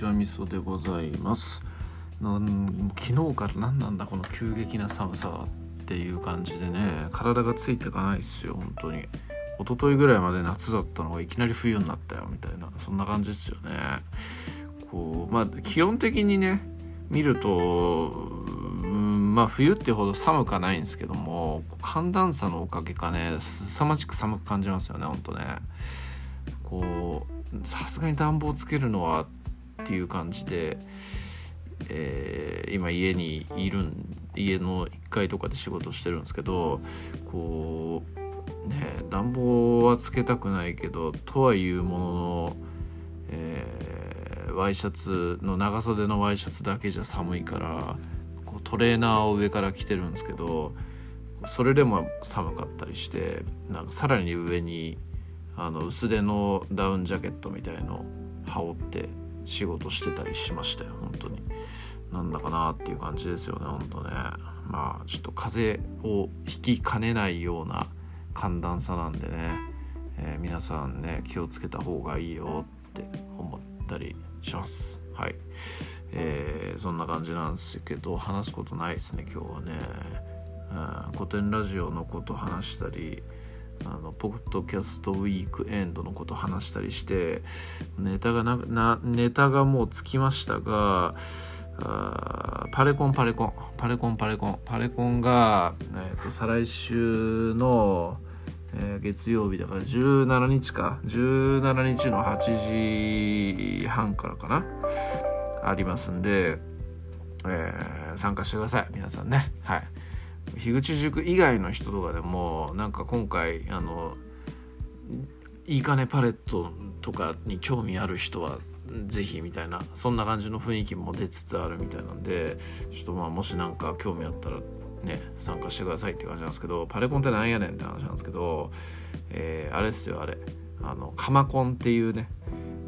ちはみそでございます。なん昨日から何なんだこの急激な寒さっていう感じでね体がついていかないですよ本当に。一昨日ぐらいまで夏だったのがいきなり冬になったよみたいなそんな感じですよね。こうまあ基本的にね見るとうんまあ冬ってほど寒くはないんですけども寒暖差のおかげかね凄まじく寒く感じますよねほんとね。こうさすがに暖房つけるのはっていう感じで、えー、今家にいるん家の1階とかで仕事してるんですけどこうね暖房はつけたくないけどとはいうものの、えー、ワイシャツの長袖のワイシャツだけじゃ寒いからこうトレーナーを上から着てるんですけどそれでも寒かったりしてなんかさらに上にあの薄手のダウンジャケットみたいの羽織って仕事してたりしましたよ本当に。なんだかなっていう感じですよね本当ね。まあちょっと風邪をひきかねないような寒暖差なんでね、えー、皆さんね気をつけた方がいいよって思ったりします。はい。えー、そんな感じなんですけど話すことないですね今日はね、うん、古典ラジオのこと話したりあのポッドキャストウィークエンドのこと話したりしてネタがなネタがもうつきましたがパレコンパレコンパレコンパレコンパレコンが、えーと、再来週の、えー、月曜日だから17日か。17日の8時半からかな。ありますんで、えー、参加してください。皆さんね。はい。樋口塾以外の人とかでもなんか今回あのいいかねパレットとかに興味ある人はぜひみたいなそんな感じの雰囲気も出つつあるみたいなんでちょっとまあもし何か興味あったらね参加してくださいって感じなんですけどパレコンってなんやねんって話なんですけど、えー、あれですよあれ。あのカマコンっていうね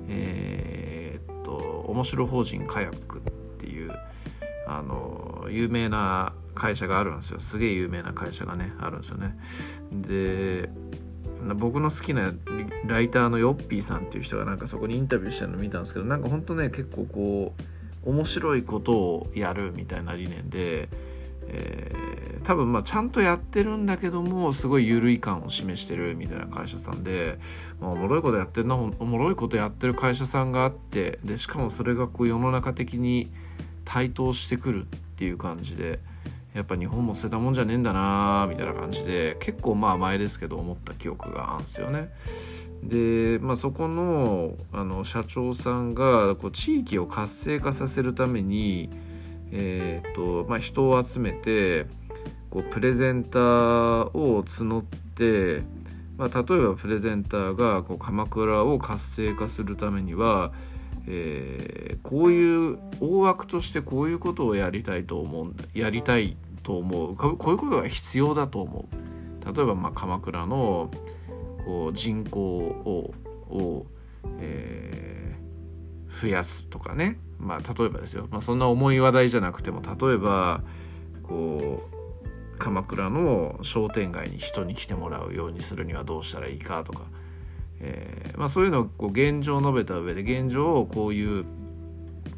えー、っと面白法人カヤックっていうあの有名な会社があるんですよすげえ有名な会社がねあるんですよねで僕の好きなライターのヨッピーさんっていう人がなんかそこにインタビューしたの見たんですけどなんかほんとね結構こう面白いことをやるみたいな理念で、えー、多分まあちゃんとやってるんだけどもすごい緩い感を示してるみたいな会社さんで、まあ、おもろいことやってるなおもろいことやってる会社さんがあってでしかもそれがこう世の中的に台頭してくるっていう感じで。やっぱ日本も捨てたもんじゃねえんだなみたいな感じで結構まあ前ですけど思った記憶があるんですよね。で、まあ、そこのあの社長さんがこう地域を活性化させるために、えーとまあ、人を集めてこうプレゼンターを募って、まあ、例えばプレゼンターがこう鎌倉を活性化するためにはえー、こういう大枠としてこういうことをやりたいと思うやりたいと思う。こういうことが必要だと思う。例えばまあ鎌倉のこう人口をを、えー、増やすとかね。まあ例えばですよ、まあ、そんな重い話題じゃなくても例えばこう鎌倉の商店街に人に来てもらうようにするにはどうしたらいいかとか。えー、まあ、そういうのをこう現状を述べた上で現状をこういう、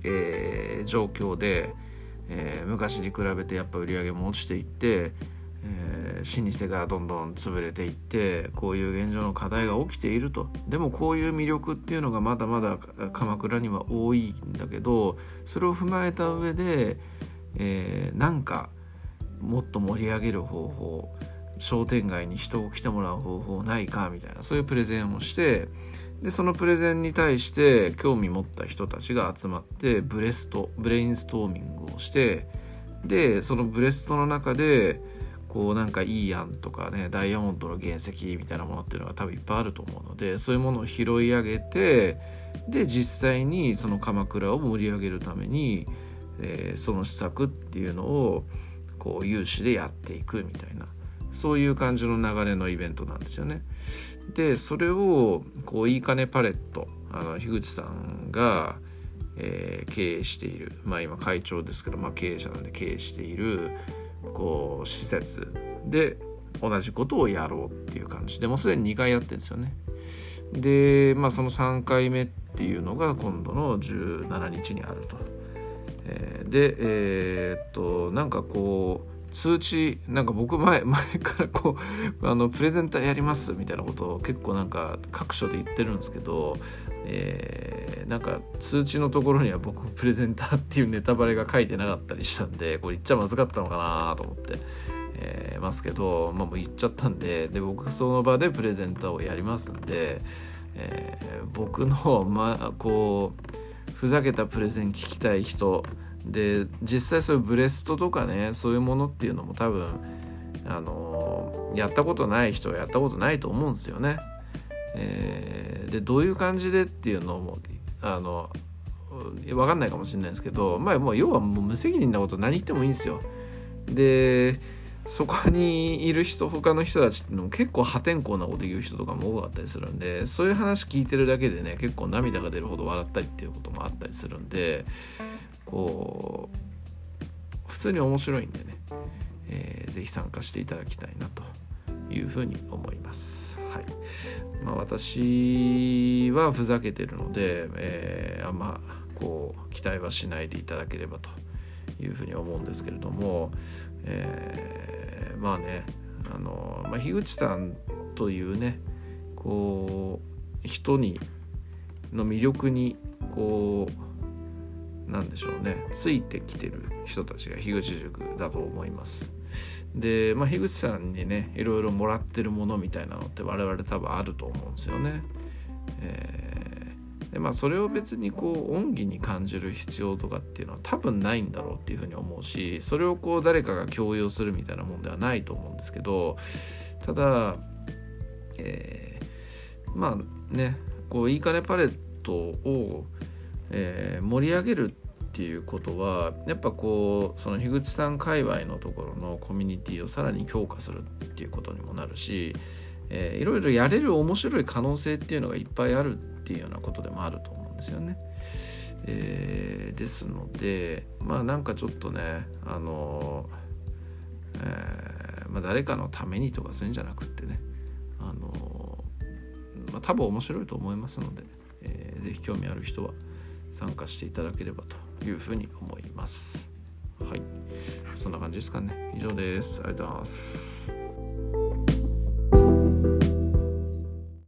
えー、状況で、えー、昔に比べてやっぱ売り上げも落ちていって、えー、老舗がどんどん潰れていってこういう現状の課題が起きていると。でもこういう魅力っていうのがまだまだ鎌倉には多いんだけどそれを踏まえた上で、えー、なんかもっと盛り上げる方法商店街に人を来てもらう方法ないかみたいなそういうプレゼンをしてでそのプレゼンに対して興味持った人たちが集まってブレストブレインストーミングをしてでそのブレストの中でこうなんかいい案とかねダイヤモンドの原石みたいなものっていうのが多分いっぱいあると思うのでそういうものを拾い上げてで実際にその鎌倉を盛り上げるために、えー、その施策っていうのをこう有志でやっていくみたいな。そういう感じの流れのイベントなんですよね。でそれをこういいかねパレットあの樋口さんが、えー、経営しているまあ今会長ですけど、まあ、経営者なんで経営しているこう施設で同じことをやろうっていう感じでもうすでに2回やってるんですよね。で、まあ、その3回目っていうのが今度の17日にあると。えー、でえー、っとなんかこう通知なんか僕前前からこう あのプレゼンターやりますみたいなことを結構なんか各所で言ってるんですけど、えー、なんか通知のところには僕プレゼンターっていうネタバレが書いてなかったりしたんでこれ言っちゃまずかったのかなと思って、えー、ますけど、まあ、もう言っちゃったんでで僕その場でプレゼンターをやりますんで、えー、僕のまあこうふざけたプレゼン聞きたい人で実際そういうブレストとかねそういうものっていうのも多分あのやったことない人はやったことないと思うんですよね。えー、でどういう感じでっていうのもあの分かんないかもしれないですけどまあもう要はもう無責任なこと何言ってもいいんですよ。でそこにいる人他の人たちっていうのも結構破天荒なこと言う人とかも多かったりするんでそういう話聞いてるだけでね結構涙が出るほど笑ったりっていうこともあったりするんでこう普通に面白いんでね、えー、ぜひ参加していただきたいなというふうに思います。はいまあ、私はふざけてるので、えー、あんまこう期待はしないでいただければというふうに思うんですけれども、えー、まあねあの、まあ、樋口さんというねこう人にの魅力にこうなんでしょうねついてきてる人たちが樋口塾だと思います。で、まあ、樋口さんにねいろいろもらってるものみたいなのって我々多分あると思うんですよね。えー、でまあそれを別にこう恩義に感じる必要とかっていうのは多分ないんだろうっていうふうに思うしそれをこう誰かが強要するみたいなもんではないと思うんですけどただ、えー、まあねこういいかねパレットを、えー、盛り上げるっていうことはやっぱこうその樋口さん界隈のところのコミュニティをさらに強化するっていうことにもなるし、えー、いろいろやれる面白い可能性っていうのがいっぱいあるっていうようなことでもあると思うんですよね。えー、ですのでまあなんかちょっとねあの、えー、まあ、誰かのためにとかそういうんじゃなくってねあの、まあ、多分面白いと思いますので、えー、ぜひ興味ある人は参加していただければというふうに思います。はい。そんな感じですかね。以上です。ありがとうございます。